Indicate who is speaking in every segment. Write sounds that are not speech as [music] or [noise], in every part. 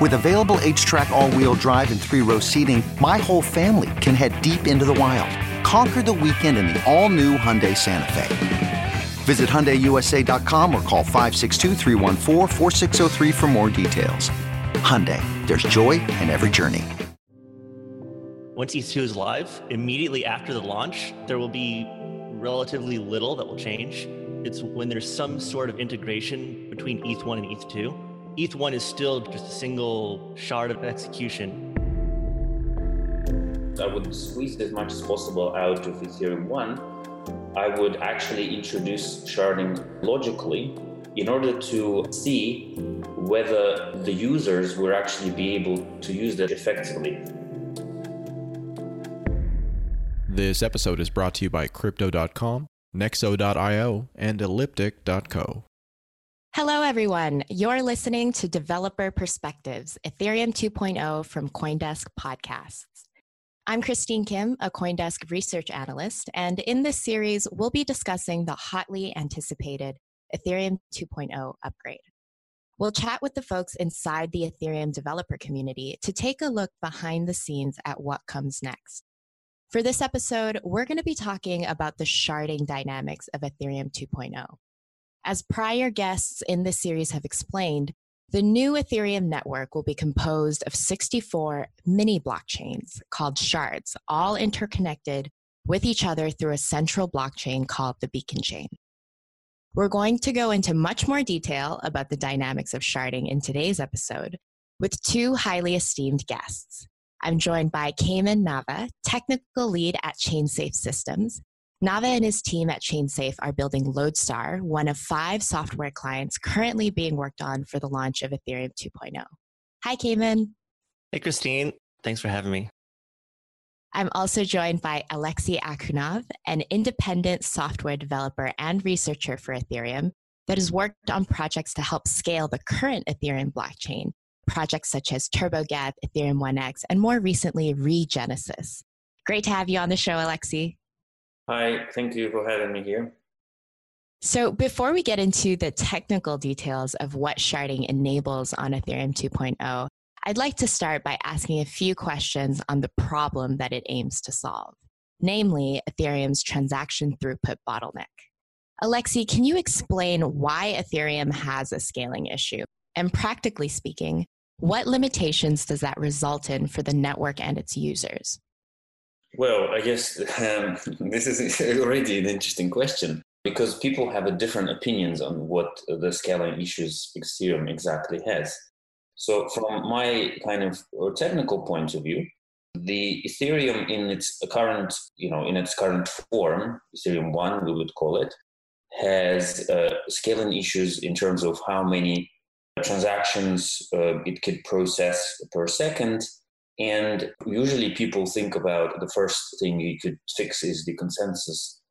Speaker 1: With available HTRAC, all wheel drive, and three row seating, my whole family can head deep into the wild Conquer the weekend in the all-new Hyundai Santa Fe. Visit HyundaiUSA.com or call 562 for more details. Hyundai, there's joy in every journey.
Speaker 2: Once ETH2 is live, immediately after the launch, there will be relatively little that will change. It's when there's some sort of integration between ETH1 and ETH2. ETH1 is still just a single shard of execution
Speaker 3: I would squeeze as much as possible out of Ethereum 1, I would actually introduce sharding logically in order to see whether the users will actually be able to use that effectively.
Speaker 4: This episode is brought to you by Crypto.com, Nexo.io, and Elliptic.co.
Speaker 5: Hello, everyone. You're listening to Developer Perspectives, Ethereum 2.0 from Coindesk Podcasts. I'm Christine Kim, a Coindesk research analyst, and in this series, we'll be discussing the hotly anticipated Ethereum 2.0 upgrade. We'll chat with the folks inside the Ethereum developer community to take a look behind the scenes at what comes next. For this episode, we're going to be talking about the sharding dynamics of Ethereum 2.0. As prior guests in this series have explained, the new Ethereum network will be composed of 64 mini blockchains called shards, all interconnected with each other through a central blockchain called the beacon chain. We're going to go into much more detail about the dynamics of sharding in today's episode with two highly esteemed guests. I'm joined by Cayman Nava, technical lead at ChainSafe Systems, Nava and his team at ChainSafe are building Lodestar, one of five software clients currently being worked on for the launch of Ethereum 2.0. Hi, Cayman.
Speaker 2: Hey, Christine. Thanks for having me.
Speaker 5: I'm also joined by Alexei Akhunov, an independent software developer and researcher for Ethereum that has worked on projects to help scale the current Ethereum blockchain, projects such as TurboGeth, Ethereum 1x, and more recently, Regenesis. Great to have you on the show, Alexei.
Speaker 3: Hi, thank you for having me here.
Speaker 5: So, before we get into the technical details of what sharding enables on Ethereum 2.0, I'd like to start by asking a few questions on the problem that it aims to solve, namely Ethereum's transaction throughput bottleneck. Alexei, can you explain why Ethereum has a scaling issue? And practically speaking, what limitations does that result in for the network and its users?
Speaker 3: Well, I guess um, [laughs] this is [laughs] already an interesting question because people have a different opinions on what the scaling issues Ethereum exactly has. So, from my kind of technical point of view, the Ethereum in its current, you know, in its current form, Ethereum one, we would call it, has uh, scaling issues in terms of how many transactions uh, it could process per second and usually people think about the first thing you could fix is the consensus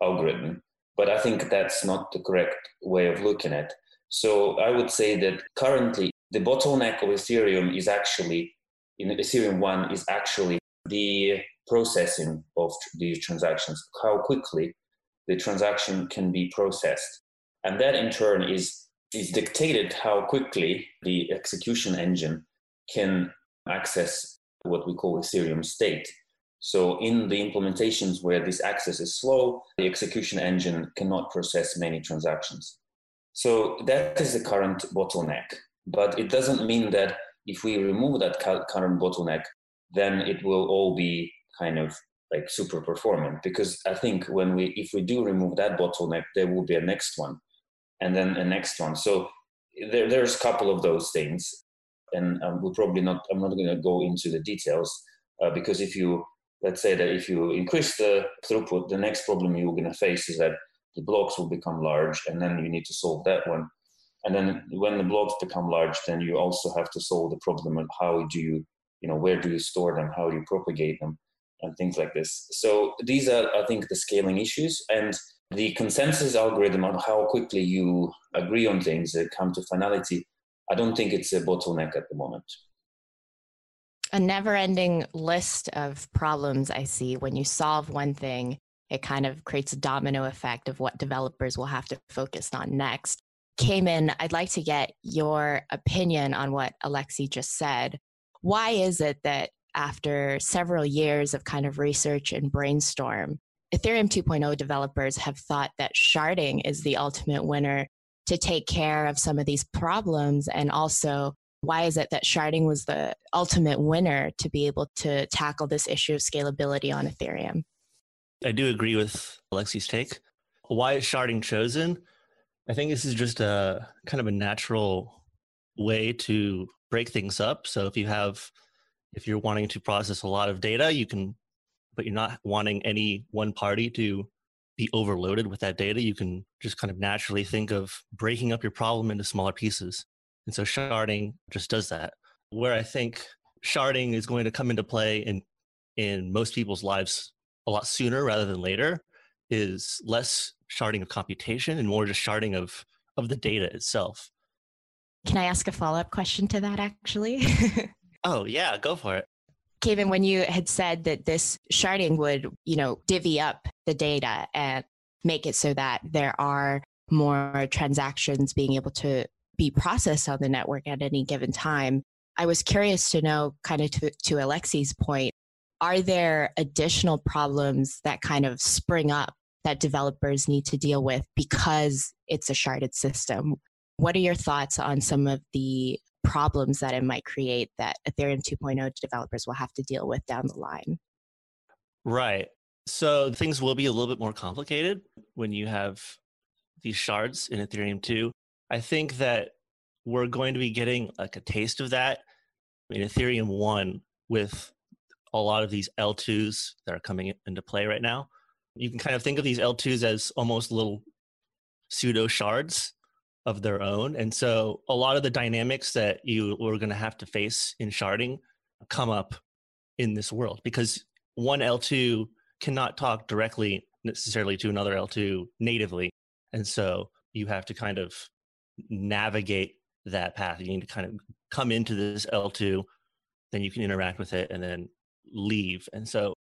Speaker 3: algorithm. But I think that's not the correct way of looking at. it. So I would say that currently the bottleneck of Ethereum is actually in Ethereum 1 is actually the processing of these transactions, how quickly the transaction can be processed. And that in turn is, is dictated how quickly the execution engine can access what we call Ethereum state. So in the implementations where this access is slow, the execution engine cannot process many transactions. So that is the current bottleneck. But it doesn't mean that if we remove that current bottleneck, then it will all be kind of like super performant. Because I think when we, if we do remove that bottleneck, there will be a next one. and then a next one. So there, there's a couple of those things, and um, we'll probably not. I'm not going to go into the details uh, because if you let's say that if you increase the throughput, the next problem you're going to face is that the blocks will become large, and then you need to solve that one. And then when the blocks become large, then you also have to solve the problem of how do you, you know, where do you store them, how do you propagate them, and things like this. So these are, I think, the scaling issues and the consensus algorithm on how quickly you agree on things that come to finality. I don't think it's a bottleneck at the moment
Speaker 5: a never ending list of problems I see. When you solve one thing, it kind of creates a domino effect of what developers will have to focus on next. Cayman, I'd like to get your opinion on what Alexi just said. Why is it that after several years of kind of research and brainstorm, Ethereum 2.0 developers have thought that sharding is the ultimate winner to take care of some of these problems and also why is it that sharding was the ultimate winner to be able to tackle this issue of scalability on Ethereum?
Speaker 2: I do agree with Alexi's take. Why is sharding chosen? I think this is just a kind of a natural way to break things up. So if you have, if you're wanting to process a lot of data, you can, but you're not wanting any one party to be overloaded with that data, you can just kind of naturally think of breaking up your problem into smaller pieces. And so sharding just does that. Where I think sharding is going to come into play in in most people's lives a lot sooner rather than later is less sharding of computation and more just sharding of of the data itself.
Speaker 5: Can I ask a follow-up question to that actually? [laughs]
Speaker 2: oh, yeah, go for it.
Speaker 5: Cayman, when you had said that this sharding would, you know, divvy up the data and make it so that there are more transactions being able to be processed on the network at any given time. I was curious to know, kind of to, to Alexei's point, are there additional problems that kind of spring up that developers need to deal with because it's a sharded system? What are your thoughts on some of the problems that it might create that Ethereum 2.0 developers will have to deal with down the line?
Speaker 2: Right. So things will be a little bit more complicated when you have these shards in Ethereum 2. I think that we're going to be getting like a taste of that in Ethereum 1 with a lot of these L2s that are coming into play right now. You can kind of think of these L2s as almost little pseudo shards of their own. And so a lot of the dynamics that you were going to have to face in sharding come up in this world because one L2 cannot talk directly necessarily to another L2 natively. And so you have to kind of navigate that path. You need to kind of come into this L2, then you can interact with it and then leave. And so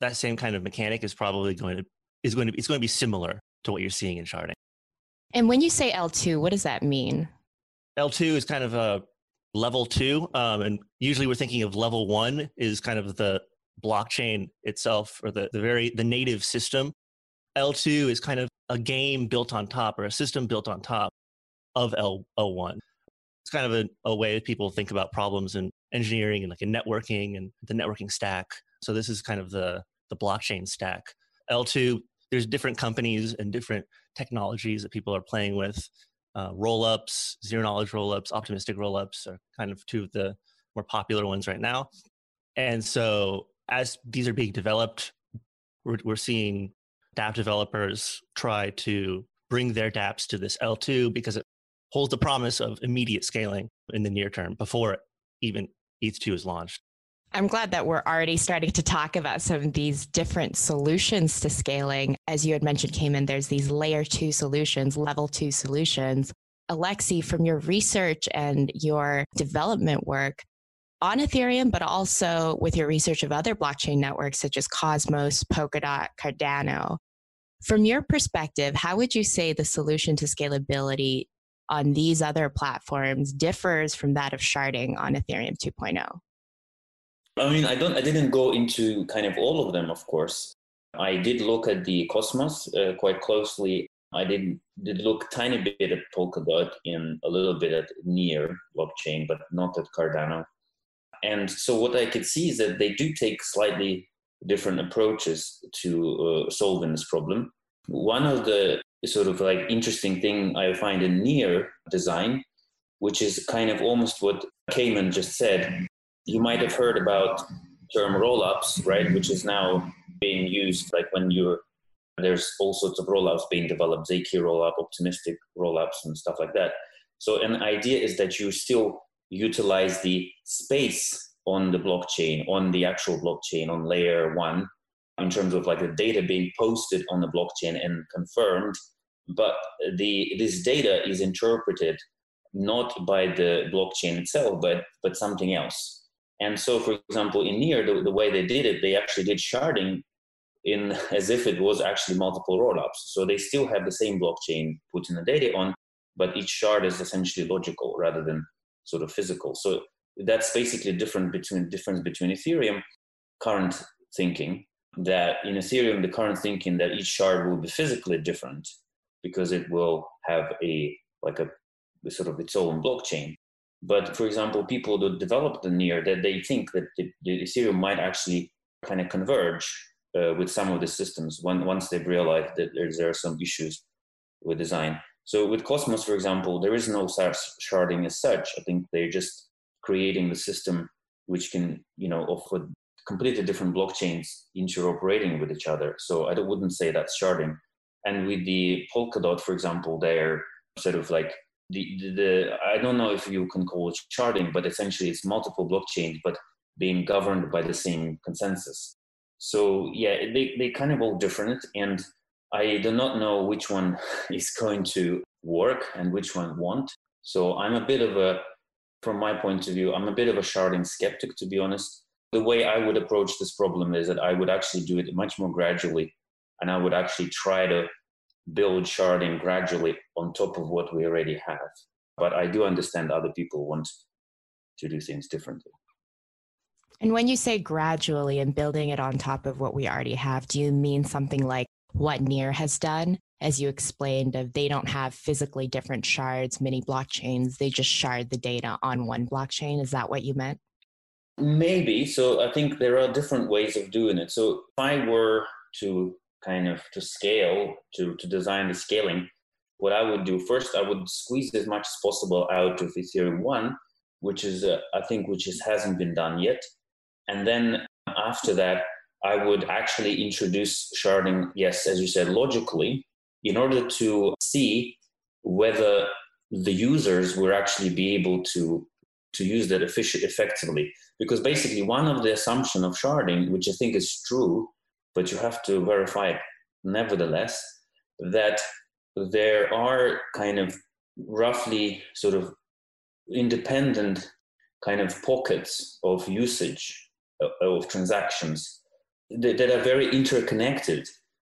Speaker 2: that same kind of mechanic is probably going to is going to it's going to be similar to what you're seeing in sharding.
Speaker 5: And when you say L2, what does that mean?
Speaker 2: L2 is kind of a level two, um, and usually we're thinking of level one is kind of the blockchain itself or the, the very the native system. L2 is kind of a game built on top or a system built on top of L, L1. It's kind of a, a way people think about problems in engineering and like in networking and the networking stack. So this is kind of the, the blockchain stack. L2, there's different companies and different technologies that people are playing with. Uh, rollups, zero knowledge rollups, optimistic rollups are kind of two of the more popular ones right now. And so as these are being developed, we're, we're seeing dApp developers try to bring their dApps to this L2 because it holds the promise of immediate scaling in the near term before even ETH2 is launched.
Speaker 5: I'm glad that we're already starting to talk about some of these different solutions to scaling. As you had mentioned, Cayman, there's these layer two solutions, level two solutions. Alexi, from your research and your development work on Ethereum, but also with your research of other blockchain networks such as Cosmos, Polkadot, Cardano, from your perspective, how would you say the solution to scalability on these other platforms differs from that of sharding on Ethereum 2.0?
Speaker 3: I mean, I don't, I didn't go into kind of all of them, of course. I did look at the Cosmos uh, quite closely. I did did look tiny bit at Polkadot in a little bit at Near blockchain, but not at Cardano. And so what I could see is that they do take slightly different approaches to uh, solving this problem. One of the sort of like interesting thing I find in Near design, which is kind of almost what Cayman just said. You might have heard about term roll-ups, right? Which is now being used like when you're there's all sorts of rollups being developed, ZK rollup, optimistic rollups, and stuff like that. So an idea is that you still utilize the space on the blockchain, on the actual blockchain, on layer one, in terms of like the data being posted on the blockchain and confirmed. But the this data is interpreted not by the blockchain itself, but but something else. And so, for example, in Near, the, the way they did it, they actually did sharding in [laughs] as if it was actually multiple rollups. So they still have the same blockchain putting the data on, but each shard is essentially logical rather than sort of physical. So that's basically different between difference between Ethereum current thinking that in Ethereum the current thinking that each shard will be physically different because it will have a like a sort of its own blockchain. But for example, people that develop the Near that they think that the, the Ethereum might actually kind of converge uh, with some of the systems when, once they've realized that there, there are some issues with design. So with Cosmos, for example, there is no such sharding as such. I think they're just creating the system which can, you know, offer completely different blockchains interoperating with each other. So I wouldn't say that's sharding. And with the Polkadot, for example, they're sort of like the, the, the I don't know if you can call it sharding, but essentially it's multiple blockchains, but being governed by the same consensus. So yeah, they they kind of all different, and I do not know which one [laughs] is going to work and which one won't. So I'm a bit of a, from my point of view, I'm a bit of a sharding skeptic, to be honest. The way I would approach this problem is that I would actually do it much more gradually, and I would actually try to build sharding gradually on top of what we already have. But I do understand other people want to do things differently.
Speaker 5: And when you say gradually and building it on top of what we already have, do you mean something like what Near has done? As you explained, of they don't have physically different shards, many blockchains, they just shard the data on one blockchain. Is that what you meant?
Speaker 3: Maybe. So I think there are different ways of doing it. So if I were to kind of to scale, to, to design the scaling, what I would do first, I would squeeze as much as possible out of Ethereum 1, which is, uh, I think, which is, hasn't been done yet. And then after that, I would actually introduce sharding, yes, as you said, logically, in order to see whether the users will actually be able to to use that efficient, effectively. Because basically, one of the assumption of sharding, which I think is true, but you have to verify nevertheless, that there are kind of roughly sort of independent kind of pockets of usage uh, of transactions that, that are very interconnected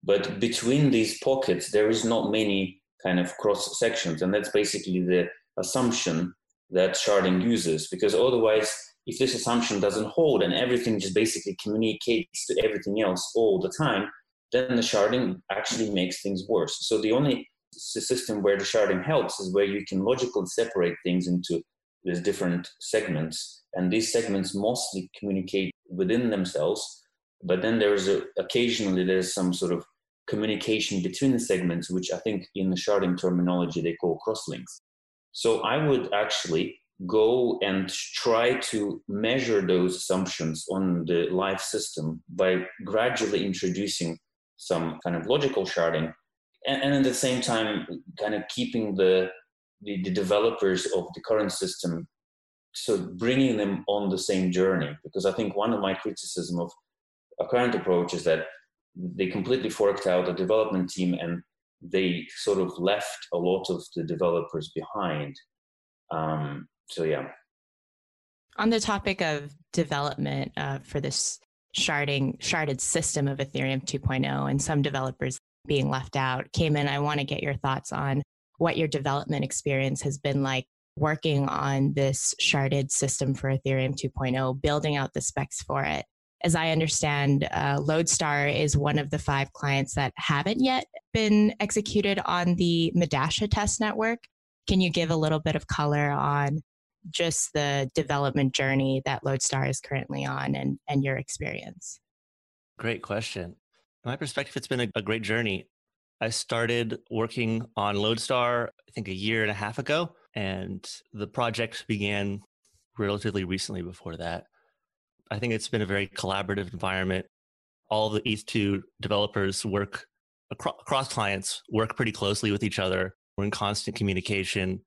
Speaker 3: but between these pockets there is not many kind of cross sections. And that's basically the assumption that sharding uses because otherwise if this assumption doesn't hold and everything just basically communicates to everything else all the time then the sharding actually makes things worse. So the only system where the sharding helps is where you can logically separate things into these different segments. And these segments mostly communicate within themselves but then there's a, occasionally there's some sort of communication between the segments which i think in the sharding terminology they call crosslinks. So i would actually go and try to measure those assumptions on the live system by gradually introducing some kind of logical sharding and, and at the same time kind of keeping the, the, the developers of the current system so bringing them on the same journey. Because i think one of my criticism of a current approach is that they completely forked out a development team and they sort of left a lot of the developers behind. Um, so yeah
Speaker 5: on the topic of development uh, for this sharding sharded system of ethereum 2.0 and some developers being left out cayman i want to get your thoughts on what your development experience has been like working on this sharded system for Ethereum 2.0, building out the specs for it. As I understand, uh, Lodestar is one of the five clients that haven't yet been executed on the Medalla test network. Can you give a little bit of color on just the development journey that Lodestar is currently on and, and your experience?
Speaker 2: Great question. My perspective, it's been a, a great journey. I started working on Lodestar, I think a year and a half ago, and the project began relatively recently before that. I think it's been a very collaborative environment. All the ETH2 developers work across clients, work pretty closely with each other. We're in constant communication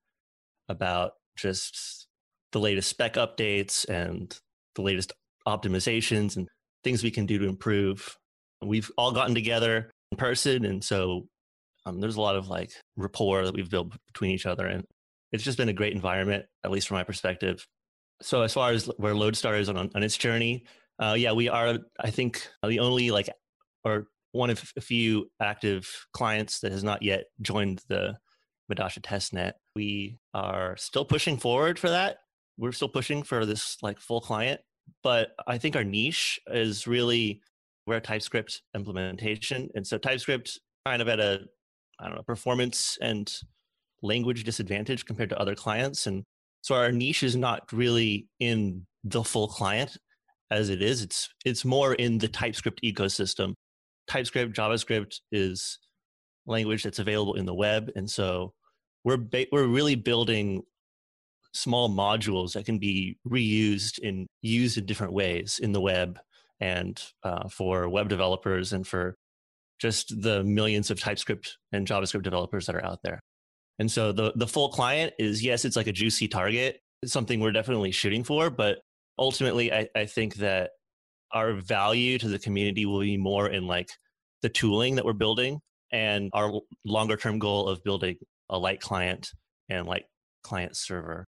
Speaker 2: about just the latest spec updates and the latest optimizations and things we can do to improve. We've all gotten together in person, and so um, there's a lot of like rapport that we've built between each other, and it's just been a great environment, at least from my perspective. So as far as where Lodestar is on, on its journey, uh, yeah, we are, I think, the only like, or one of a few active clients that has not yet joined the Medalla testnet. We are still pushing forward for that. We're still pushing for this like full client, but I think our niche is really we're TypeScript implementation, and so TypeScript kind of at a I don't know performance and language disadvantage compared to other clients, and so our niche is not really in the full client as it is. It's it's more in the TypeScript ecosystem. TypeScript, JavaScript is language that's available in the web, and so we're ba- we're really building small modules that can be reused and used in different ways in the web and uh, for web developers and for just the millions of TypeScript and JavaScript developers that are out there. And so the the full client is yes, it's like a juicy target. It's something we're definitely shooting for, but ultimately I, I think that our value to the community will be more in like the tooling that we're building and our longer term goal of building a light client and light client server.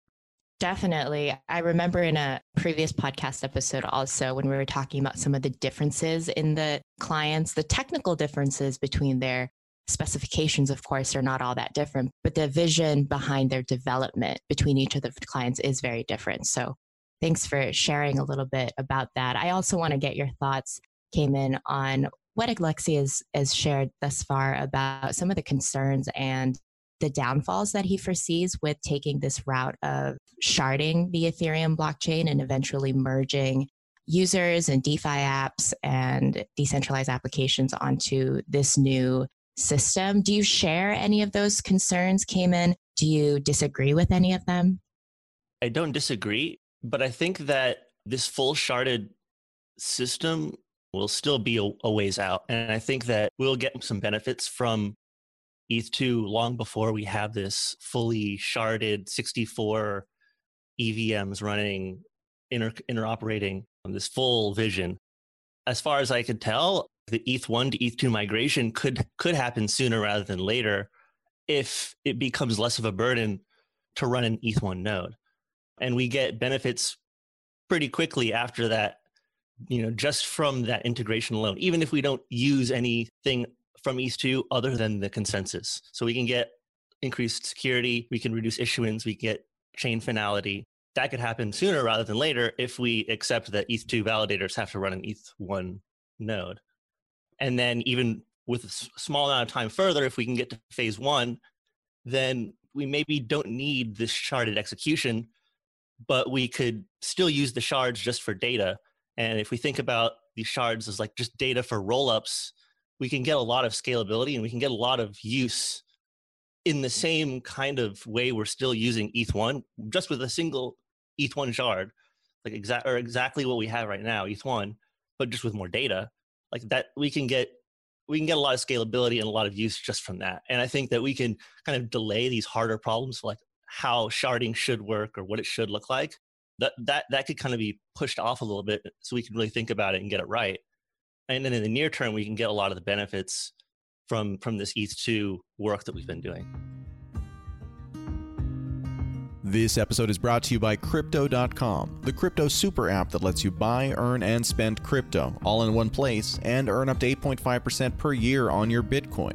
Speaker 5: Definitely. I remember in a previous podcast episode also when we were talking about some of the differences in the clients, the technical differences between their specifications, of course, are not all that different, but the vision behind their development between each of the clients is very different. So thanks for sharing a little bit about that. I also want to get your thoughts, Cayman, on what Alexei has, has shared thus far about some of the concerns and the downfalls that he foresees with taking this route of sharding the Ethereum blockchain and eventually merging users and DeFi apps and decentralized applications onto this new system. Do you share any of those concerns, Cayman? Do you disagree with any of them?
Speaker 2: I don't disagree, but I think that this full sharded system will still be a, a ways out. And I think that we'll get some benefits from ETH2 long before we have this fully sharded 64 EVMs running, inter, interoperating on this full vision. As far as I could tell, the ETH1 to ETH2 migration could could happen sooner rather than later if it becomes less of a burden to run an ETH1 node. And we get benefits pretty quickly after that, you know, just from that integration alone, even if we don't use anything from ETH2 other than the consensus. So we can get increased security, we can reduce issuance, we get chain finality. That could happen sooner rather than later if we accept that ETH2 validators have to run an ETH1 node. And then even with a small amount of time further, if we can get to phase one, then we maybe don't need this sharded execution, but we could still use the shards just for data. And if we think about these shards as like just data for rollups, we can get a lot of scalability and we can get a lot of use in the same kind of way we're still using ETH1, just with a single ETH1 shard, like exact or exactly what we have right now, ETH1, but just with more data. Like that, we can get we can get a lot of scalability and a lot of use just from that. And I think that we can kind of delay these harder problems, like how sharding should work or what it should look like. That that that could kind of be pushed off a little bit, so we can really think about it and get it right and then in the near term we can get a lot of the benefits from from this eth2 work that we've been doing
Speaker 4: this episode is brought to you by Crypto.com, the crypto super app that lets you buy, earn, and spend crypto all in one place and earn up to 8.5% per year on your Bitcoin.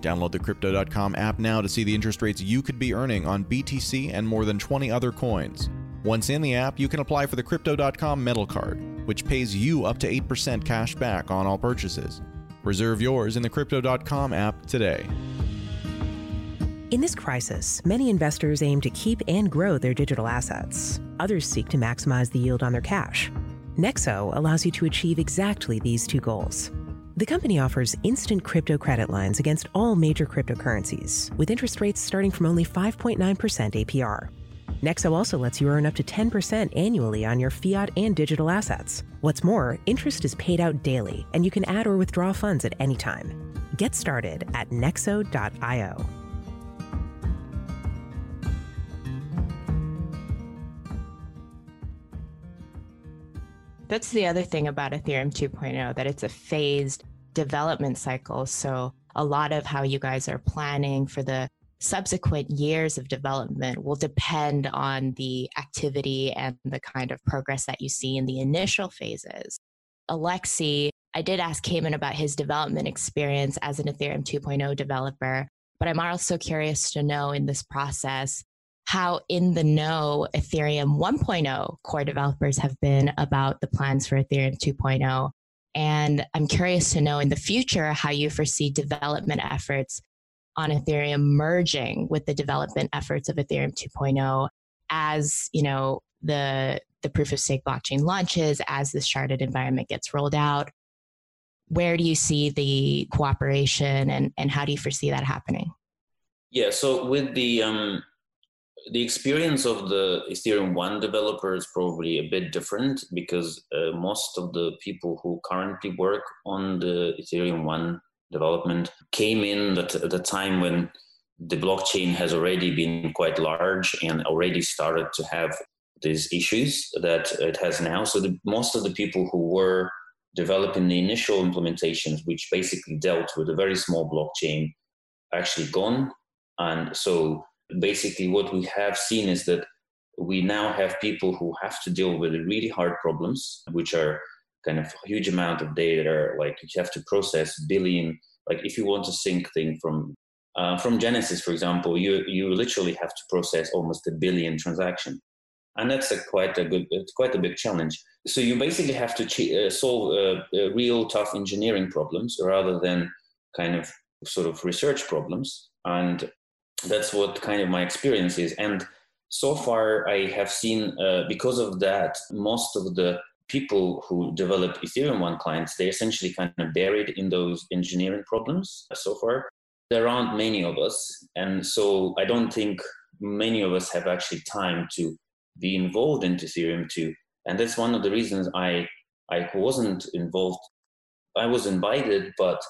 Speaker 4: Download the Crypto.com app now to see the interest rates you could be earning on BTC and more than 20 other coins. Once in the app, you can apply for the Crypto.com Metal Card which pays you up to 8% cash back on all purchases. Reserve yours in the Crypto.com app today.
Speaker 6: In this crisis, many investors aim to keep and grow their digital assets. Others seek to maximize the yield on their cash. Nexo allows you to achieve exactly these two goals. The company offers instant crypto credit lines against all major cryptocurrencies, with interest rates starting from only 5.9% APR. Nexo also lets you earn up to 10% annually on your fiat and digital assets. What's more, interest is paid out daily, and you can add or withdraw funds at any time. Get started at nexo.io.
Speaker 5: That's the other thing about Ethereum 2.0 that it's a phased development cycle. So a lot of how you guys are planning for the subsequent years of development will depend on the activity and the kind of progress that you see in the initial phases. Alexi, I did ask Cayman about his development experience as an Ethereum 2.0 developer, but I'm also curious to know in this process how in the know Ethereum 1.0 core developers have been about the plans for Ethereum 2.0. And I'm curious to know in the future how you foresee development efforts on Ethereum merging with the development efforts of Ethereum 2.0 as, you know, the the proof of stake blockchain launches, as the sharded environment gets rolled out. Where do you see the cooperation and, and how do you foresee that happening?
Speaker 3: Yeah, so with the um, the experience of the Ethereum 1 developer is probably a bit different because uh, most of the people who currently work on the Ethereum 1 development came in at the time when the blockchain has already been quite large and already started to have these issues that it has now. So the, most of the people who were developing the initial implementations, which basically dealt with a very small blockchain, actually gone. And so basically what we have seen is that we now have people who have to deal with really hard problems, which are kind of huge amount of data, like you have to process billion. Like if you want to sync thing from uh, from Genesis, for example, you you literally have to process almost a billion transaction, and that's a quite a good, quite a big challenge. So you basically have to uh, solve uh, uh, real tough engineering problems rather than kind of sort of research problems. And that's what kind of my experience is. And so far, I have seen uh, because of that, most of the people who develop Ethereum One clients, they're essentially kind of buried in those engineering problems so far. There aren't many of us. And so I don't think many of us have actually time to be involved in Ethereum 2. And that's one of the reasons I, I wasn't involved. I was invited, but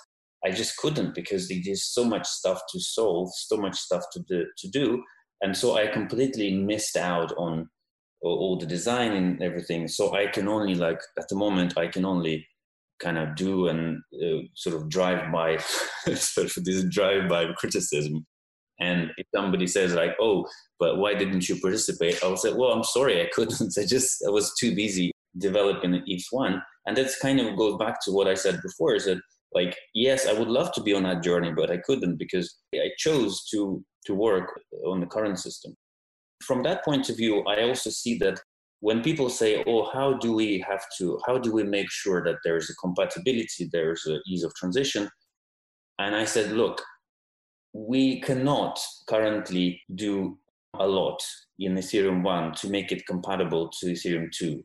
Speaker 3: I just couldn't because there's so much stuff to solve, so much stuff to do, to do, and so I completely missed out on all the design and everything. So I can only like at the moment I can only kind of do and uh, sort of drive by [laughs] sort of this drive by criticism. And if somebody says like, "Oh, but why didn't you participate?" I'll say, "Well, I'm sorry, I couldn't. [laughs] I just I was too busy developing each one." And that's kind of goes back to what I said before: is that like yes i would love to be on that journey but i couldn't because i chose to to work on the current system from that point of view i also see that when people say oh how do we have to how do we make sure that there's a compatibility there's a ease of transition? And i said look we cannot currently do a lot in ethereum 1 to make it compatible to ethereum 2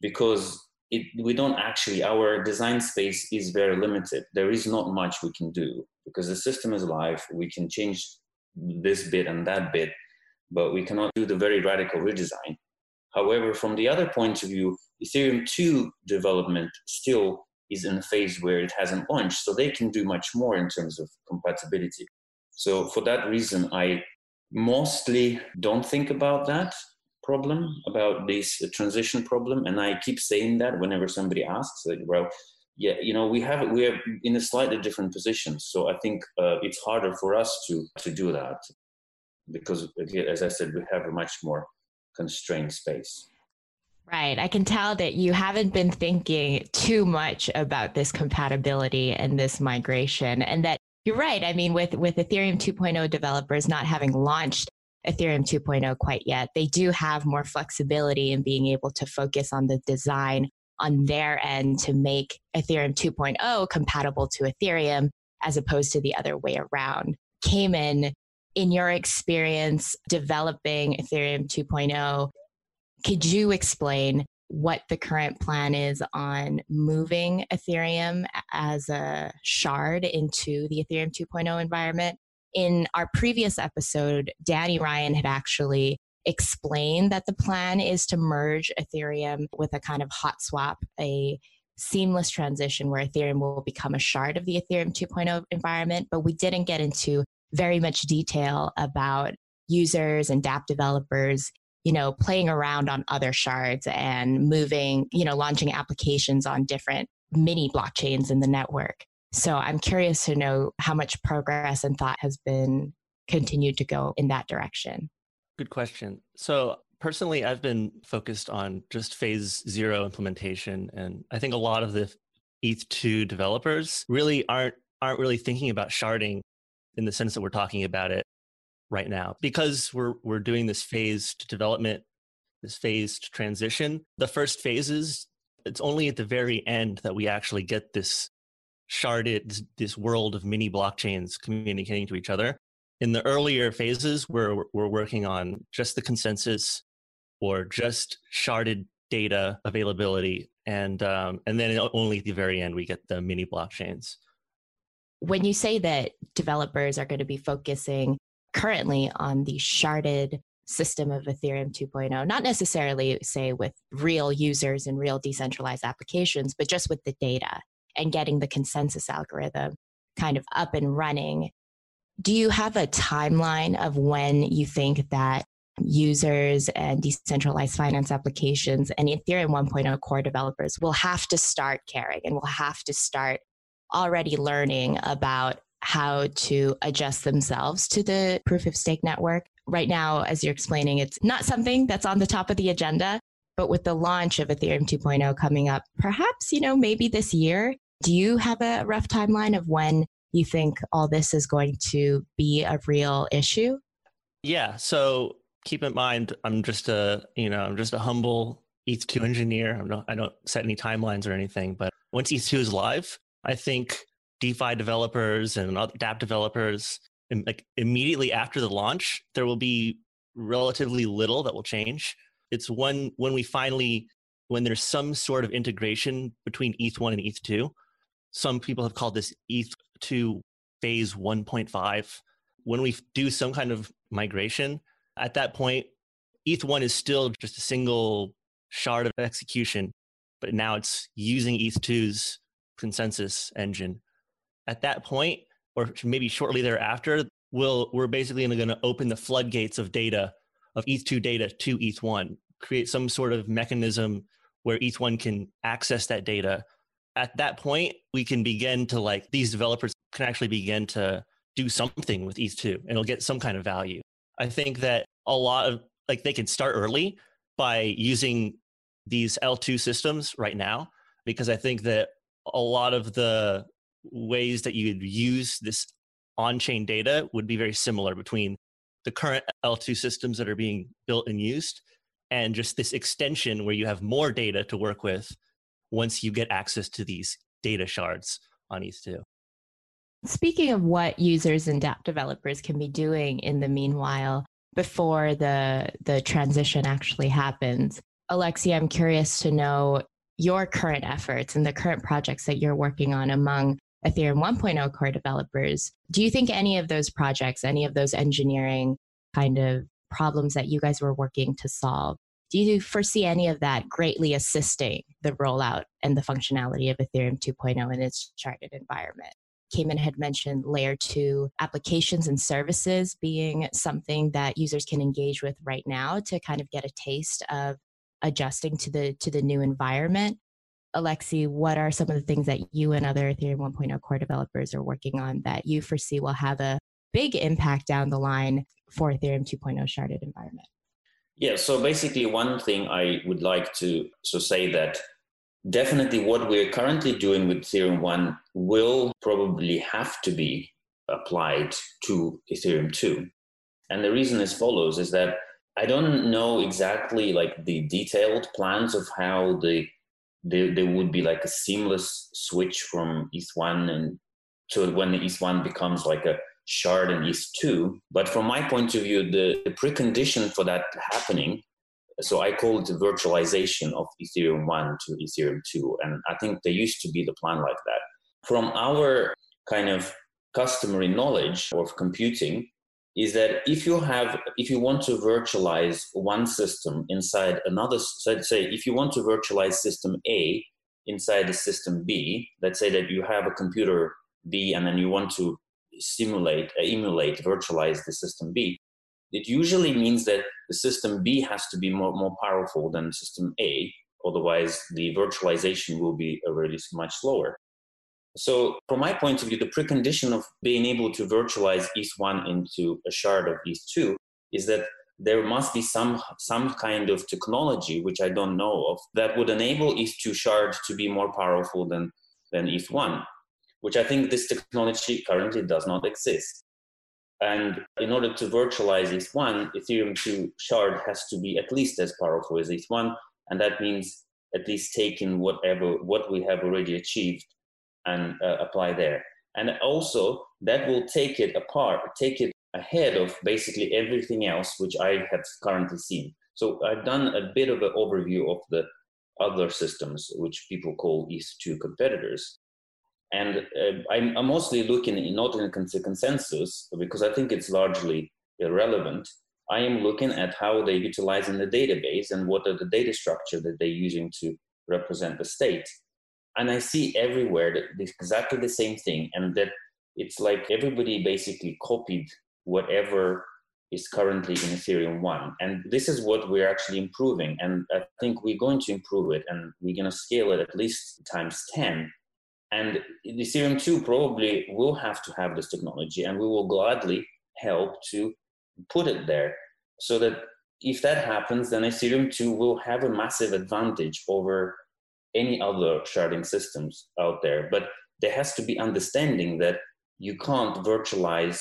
Speaker 3: because it, we don't actually our design space is very limited. There is not much we can do because the system is live. We can change this bit and that bit but we cannot do the very radical redesign. However from the other point of view ethereum 2 development still is in a phase where it hasn't launched so they can do much more in terms of compatibility. So for that reason i mostly don't think about that problem, about this transition problem, and I keep saying that whenever somebody asks, like, well, yeah, you know, we have we are in a slightly different position, so I think uh, it's harder for us to to do that because, as I said, we have a much more constrained space.
Speaker 5: Right. I can tell that you haven't been thinking too much about this compatibility and this migration, and that you're right. I mean, with with Ethereum 2.0 developers not having launched Ethereum 2.0 quite yet. They do have more flexibility in being able to focus on the design on their end to make Ethereum 2.0 compatible to Ethereum as opposed to the other way around. Cayman, in your experience developing Ethereum 2.0, could you explain what the current plan is on moving Ethereum as a shard into the Ethereum 2.0 environment. In our previous episode, Danny Ryan had actually explained that the plan is to merge Ethereum with a kind of hot swap, a seamless transition where Ethereum will become a shard of the Ethereum 2.0 environment. But we didn't get into very much detail about users and dApp developers you know playing around on other shards and moving you know launching applications on different mini blockchains in the network. So i'm curious to know how much progress and thought has been continued to go in that direction.
Speaker 2: Good question. So personally i've been focused on just phase zero implementation and i think a lot of the eth2 developers really aren't aren't really thinking about sharding in the sense that we're talking about it right now because we're we're doing this phased development this phased transition. The first phases it's only at the very end that we actually get this sharded this world of mini blockchains communicating to each other. In the earlier phases we're we're working on just the consensus or just sharded data availability and um, and then only at the very end we get the mini blockchains
Speaker 5: when you say that developers are going to be focusing currently on the sharded system of Ethereum 2.0, not necessarily, say, with real users and real decentralized applications, but just with the data and getting the consensus algorithm kind of up and running. Do you have a timeline of when you think that users and decentralized finance applications and Ethereum 1.0 core developers will have to start caring and will have to start already learning about how to adjust themselves to the proof of stake network. Right now, as you're explaining, it's not something that's on the top of the agenda, but with the launch of Ethereum 2.0 coming up, perhaps, you know, maybe this year, do you have a rough timeline of when you think all this is going to be a real issue?
Speaker 2: Yeah. So keep in mind, I'm just a, you know, I'm just a humble ETH2 engineer. I'm not, I don't set any timelines or anything, but once ETH2 is live, I think DeFi developers and dApp developers, like immediately after the launch, there will be relatively little that will change. It's when when we finally when there's some sort of integration between ETH1 and ETH2. Some people have called this ETH2 phase 1.5. When we do some kind of migration, at that point, ETH1 is still just a single shard of execution, but now it's using ETH2's consensus engine at that point, or maybe shortly thereafter, we'll, we're basically going to open the floodgates of data, of ETH2 data to ETH1, create some sort of mechanism where ETH1 can access that data. At that point, we can begin to like, these developers can actually begin to do something with ETH2 and it'll get some kind of value. I think that a lot of, like, they can start early by using these L2 systems right now, because I think that a lot of the ways that you'd use this on-chain data would be very similar between the current L2 systems that are being built and used and just this extension where you have more data to work with once you get access to these data shards on ETH2.
Speaker 5: Speaking of what users and dApp developers can be doing in the meanwhile before the the transition actually happens, Alexia, I'm curious to know your current efforts and the current projects that you're working on among Ethereum 1.0 core developers. Do you think any of those projects, any of those engineering kind of problems that you guys were working to solve, do you foresee any of that greatly assisting the rollout and the functionality of Ethereum 2.0 in its sharded environment? Cayman had mentioned layer two applications and services being something that users can engage with right now to kind of get a taste of adjusting to the to the new environment. Alexi, what are some of the things that you and other Ethereum 1.0 core developers are working on that you foresee will have a big impact down the line for Ethereum 2.0 sharded environment?
Speaker 3: Yeah, so basically, one thing I would like to so say that definitely what we're currently doing with Ethereum 1 will probably have to be applied to Ethereum 2. And the reason is follows is that I don't know exactly like the detailed plans of how the there, there would be like a seamless switch from ETH1 and to when the ETH1 becomes like a shard in ETH2. But from my point of view, the, the precondition for that happening So I call it the virtualization of Ethereum 1 to Ethereum 2. And I think there used to be the plan like that. From our kind of customary knowledge of computing, is that if you have if you want to virtualize one system inside another so say if you want to virtualize system a inside the system b let's say that you have a computer b and then you want to simulate uh, emulate virtualize the system b it usually means that the system b has to be more, more powerful than system a. Otherwise the virtualization will be already much slower so, from my point of view, the precondition of being able to virtualize ETH1 into a shard of ETH2 is that there must be some some kind of technology which I don't know of that would enable ETH2 shard to be more powerful than than ETH1, which I think this technology currently does not exist. And in order to virtualize ETH1, Ethereum 2 shard has to be at least as powerful as ETH1, and that means at least taking whatever what we have already achieved and uh, apply there. And also that will take it apart, take it ahead of basically everything else which I have currently seen. So I've done a bit of an overview of the other systems which people call ETH2 competitors. And uh, I'm, I'm, mostly looking not in consensus because I think it's largely irrelevant. I am looking at how they utilize in the database and what are the data structure that they're using to represent the state and I see everywhere exactly the same thing, and that it's like everybody basically copied whatever is currently in Ethereum 1. And this is what we're actually improving. And I think we're going to improve it and we're going to scale it at least times 10. And Ethereum 2 probably will have to have this technology, and we will gladly help to put it there so that if that happens, then Ethereum 2 will have a massive advantage over any other sharding systems out there. But there has to be understanding that you can't virtualize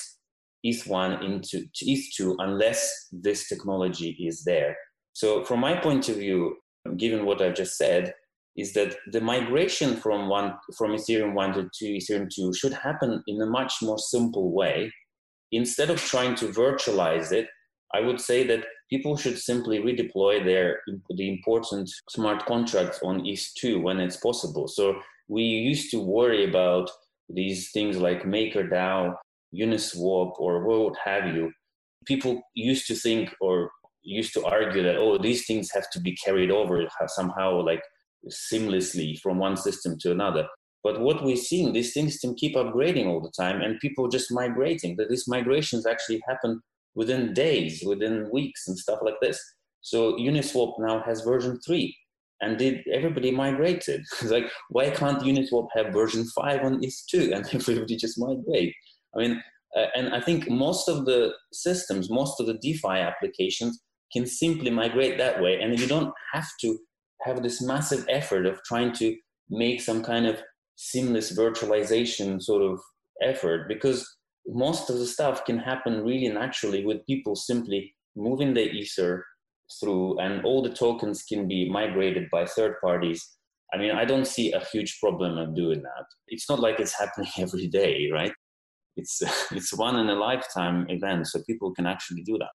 Speaker 3: ETH1 into ETH2 unless this technology is there. So from my point of view, given what I've just said, is that the migration from one from Ethereum 1 to 2, Ethereum 2 should happen in a much more simple way. Instead of trying to virtualize it, I would say that people should simply redeploy their the important smart contracts on ETH2 when it's possible. So we used to worry about these things like MakerDAO, Uniswap, or what have you. People used to think or used to argue that oh these things have to be carried over somehow like seamlessly from one system to another. But what we're seeing, these things keep upgrading all the time, and people just migrating. That these migrations actually happen within days, within weeks, and stuff like this. So Uniswap now has version three, and did everybody migrated? [laughs] like why can't Uniswap have version five on ETH2 and [laughs] everybody just migrate? I mean, uh, and I think most of the systems, most of the DeFi applications can simply migrate that way, and you don't have to have this massive effort of trying to make some kind of seamless virtualization sort of effort because most of the stuff can happen really naturally with people simply moving the ether through and all the tokens can be migrated by third parties. I mean i don't see a huge problem of doing that. It's not like it's [laughs] happening every day right? It's [laughs] it's one in a lifetime event so people can actually do that.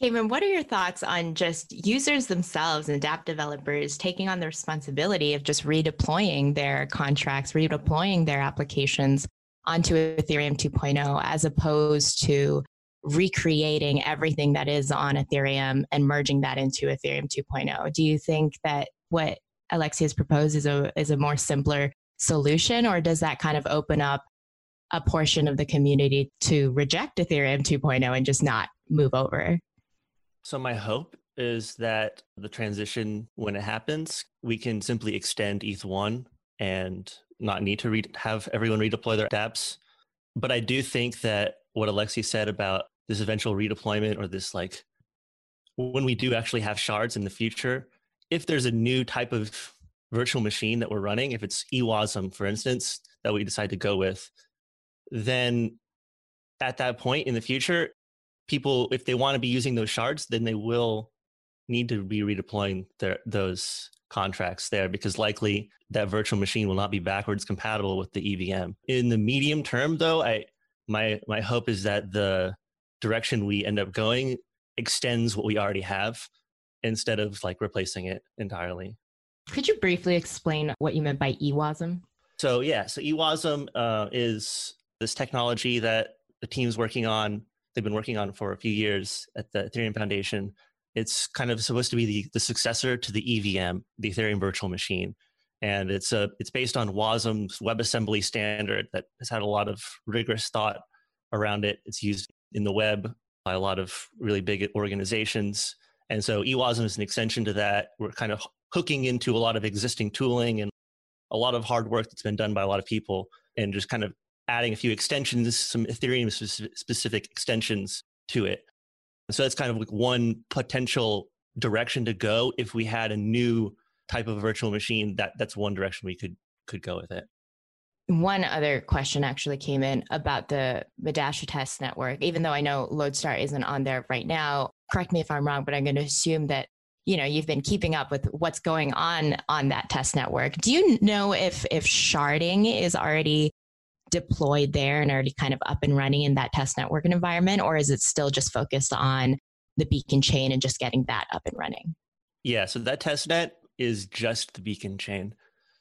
Speaker 5: Cayman, what are your thoughts on just users themselves and dApp developers taking on the responsibility of just redeploying their contracts, redeploying their applications onto Ethereum 2.0 as opposed to recreating everything that is on Ethereum and merging that into Ethereum 2.0. Do you think that what Alexey has proposed is a is a more simpler solution, or does that kind of open up a portion of the community to reject Ethereum 2.0 and just not move over?
Speaker 2: So my hope is that the transition, when it happens, we can simply extend ETH1 and not need to have everyone redeploy their dApps. But I do think that what Alexey said about this eventual redeployment or this like when we do actually have shards in the future, if there's a new type of virtual machine that we're running, if it's eWASM, for instance, that we decide to go with, then at that point in the future, people, if they want to be using those shards, then they will need to be redeploying their, those contracts there because likely that virtual machine will not be backwards compatible with the EVM. In the medium term, though, I my my hope is that the direction we end up going extends what we already have instead of like replacing it entirely.
Speaker 5: Could you briefly explain what you meant by EWASM?
Speaker 2: So yeah, so EWASM uh, is this technology that the team's working on. They've been working on for a few years at the Ethereum Foundation. It's kind of supposed to be the, the successor to the EVM, the Ethereum Virtual Machine, and it's a it's based on WASM's WebAssembly standard that has had a lot of rigorous thought around it. It's used in the web by a lot of really big organizations, and so EWASM is an extension to that. We're kind of hooking into a lot of existing tooling and a lot of hard work that's been done by a lot of people, and just kind of adding a few extensions, some Ethereum specific extensions to it. So that's kind of like one potential direction to go if we had a new type of virtual machine that that's one direction we could could go with it
Speaker 5: one other question actually came in about the Medalla test network. Even though I know Lodestar isn't on there right now, correct me if I'm wrong, but I'm going to assume that you know you've been keeping up with what's going on on that test network. Do you know if if sharding is already deployed there and already kind of up and running in that test network environment, or is it still just focused on the beacon chain and just getting that up and running?
Speaker 2: Yeah, so that test net is just the beacon chain.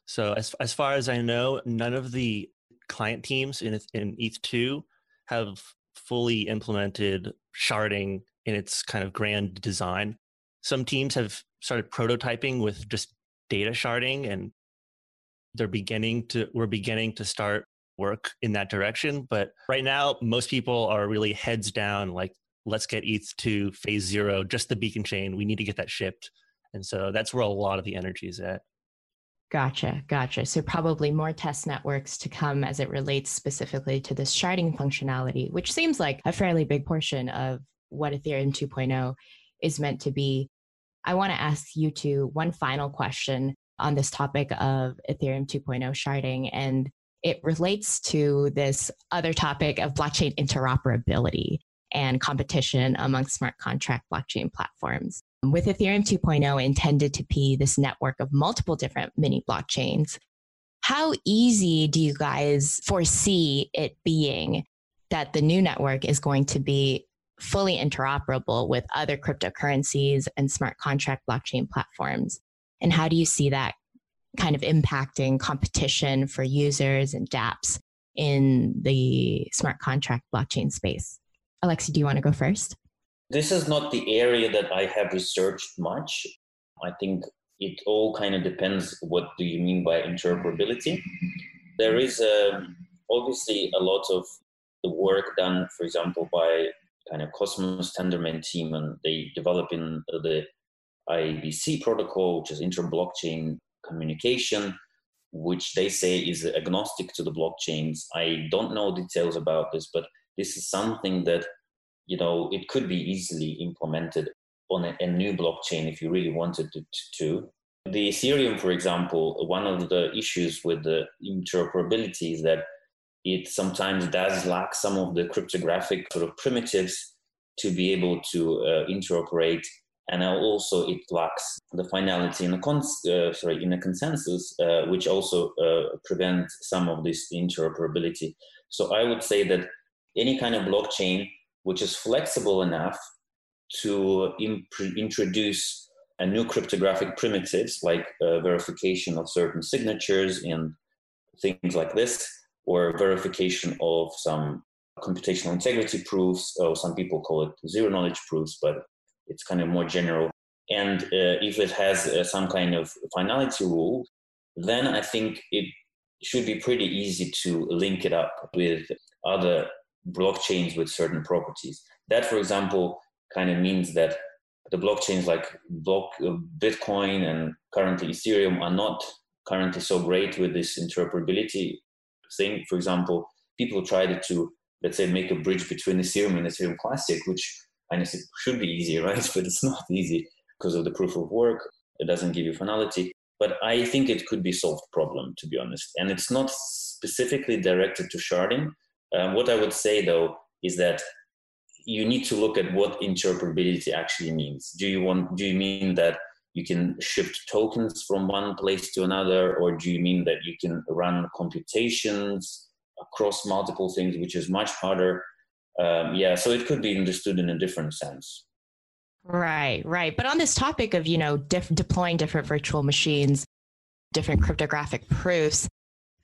Speaker 2: So as as far as I know, none of the client teams in in ETH2 have fully implemented sharding in its kind of grand design. Some teams have started prototyping with just data sharding and they're beginning to we're beginning to start work in that direction. But right now, most people are really heads down, like, let's get ETH2 phase zero, just the beacon chain. We need to get that shipped. And so that's where a lot of the energy is at.
Speaker 5: Gotcha, gotcha. So probably more test networks to come as it relates specifically to this sharding functionality, which seems like a fairly big portion of what Ethereum 2.0 is meant to be. I want to ask you two one final question on this topic of Ethereum 2.0 sharding. And it relates to this other topic of blockchain interoperability and competition among smart contract blockchain platforms. With Ethereum 2.0 intended to be this network of multiple different mini blockchains, how easy do you guys foresee it being that the new network is going to be fully interoperable with other cryptocurrencies and smart contract blockchain platforms? And how do you see that kind of impacting competition for users and dApps in the smart contract blockchain space. Alexey, do you want to go first?
Speaker 3: This is not the area that I have researched much. I think it all kind of depends what do you mean by interoperability. There is um, obviously a lot of the work done, for example, by kind of Cosmos Tendermint team, and they develop in the IBC protocol, which is inter-blockchain communication, which they say is agnostic to the blockchains. I don't know details about this, but this is something that you know it could be easily implemented on a, a new blockchain if you really wanted to, to. The Ethereum, for example, one of the issues with the interoperability is that it sometimes does lack some of the cryptographic sort of primitives to be able to uh, interoperate and also it lacks the finality in a cons- uh, sorry in a consensus, uh, which also uh, prevents some of this interoperability. So I would say that any kind of blockchain which is flexible enough to imp- introduce a new cryptographic primitives like uh, verification of certain signatures and things like this, or verification of some computational integrity proofs, or some people call it zero knowledge proofs, but it's kind of more general. And uh, if it has uh, some kind of finality rule, then I think it should be pretty easy to link it up with other blockchains with certain properties. That, for example, kind of means that the blockchains like block, uh, Bitcoin and currently Ethereum are not currently so great with this interoperability thing. For example, people tried to, let's say, make a bridge between Ethereum and Ethereum Classic, which and it should be easy, right? [laughs] But it's not easy because of the proof of work. It doesn't give you finality. But I think it could be solved problem, to be honest. And it's not specifically directed to sharding. Um, what I would say though is that you need to look at what interoperability actually means. Do you want? Do you mean that you can shift tokens from one place to another, or do you mean that you can run computations across multiple things, which is much harder um, yeah, so it could be understood in a different sense.
Speaker 5: Right, right. But on this topic of, you know, diff- deploying different virtual machines, different cryptographic proofs,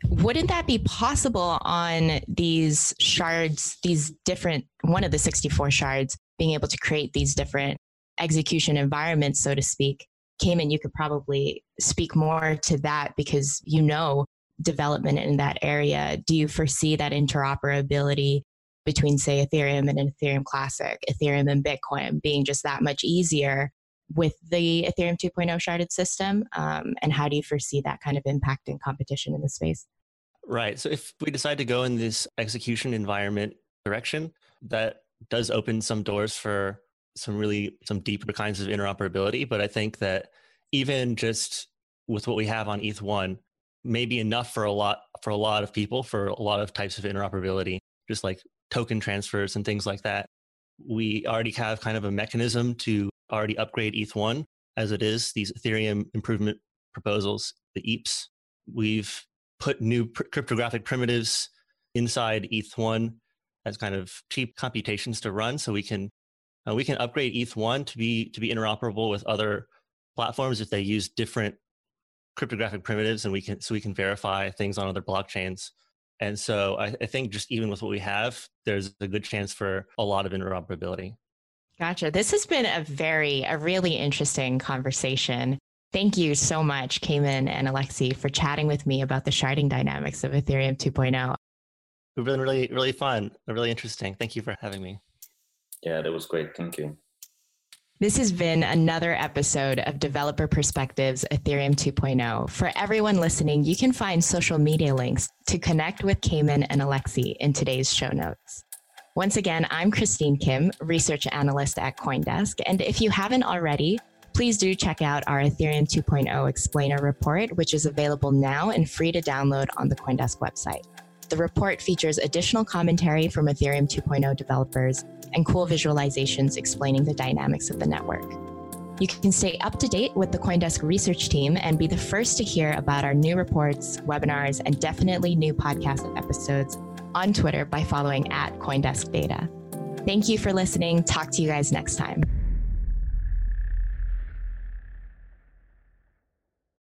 Speaker 5: wouldn't that be possible on these shards, these different, one of the 64 shards, being able to create these different execution environments, so to speak? Cayman, you could probably speak more to that because you know development in that area. Do you foresee that interoperability between, say, Ethereum and Ethereum Classic, Ethereum and Bitcoin being just that much easier with the Ethereum 2.0 sharded system? Um, and how do you foresee that kind of impact and competition in the space?
Speaker 2: Right. So if we decide to go in this execution environment direction, that does open some doors for some really some deeper kinds of interoperability. But I think that even just with what we have on ETH1 may be enough for a lot for a lot of people for a lot of types of interoperability, just like token transfers and things like that. We already have kind of a mechanism to already upgrade ETH1 as it is, these Ethereum improvement proposals, the EIPs. We've put new pr- cryptographic primitives inside ETH1 as kind of cheap computations to run so we can uh, we can upgrade ETH1 to be to be interoperable with other platforms if they use different cryptographic primitives and we can so we can verify things on other blockchains and so I, I, think just even with what we have, there's a good chance for a lot of interoperability.
Speaker 5: Gotcha. This has been a very, a really interesting conversation. Thank you so much, Cayman and Alexey, for chatting with me about the sharding dynamics of Ethereum 2.0.
Speaker 2: It's been really, really fun, really interesting. Thank you for having me.
Speaker 3: Yeah, that was great. Thank you.
Speaker 5: This has been another episode of Developer Perspectives Ethereum 2.0. For everyone listening, you can find social media links to connect with Cayman and Alexey in today's show notes. Once again, I'm Christine Kim, research analyst at Coindesk. And if you haven't already, please do check out our Ethereum 2.0 explainer report, which is available now and free to download on the Coindesk website. The report features additional commentary from Ethereum 2.0 developers and cool visualizations explaining the dynamics of the network. You can stay up to date with the Coindesk research team and be the first to hear about our new reports, webinars, and definitely new podcast episodes on Twitter by following at Coindesk Data. Thank you for listening. Talk to you guys next time.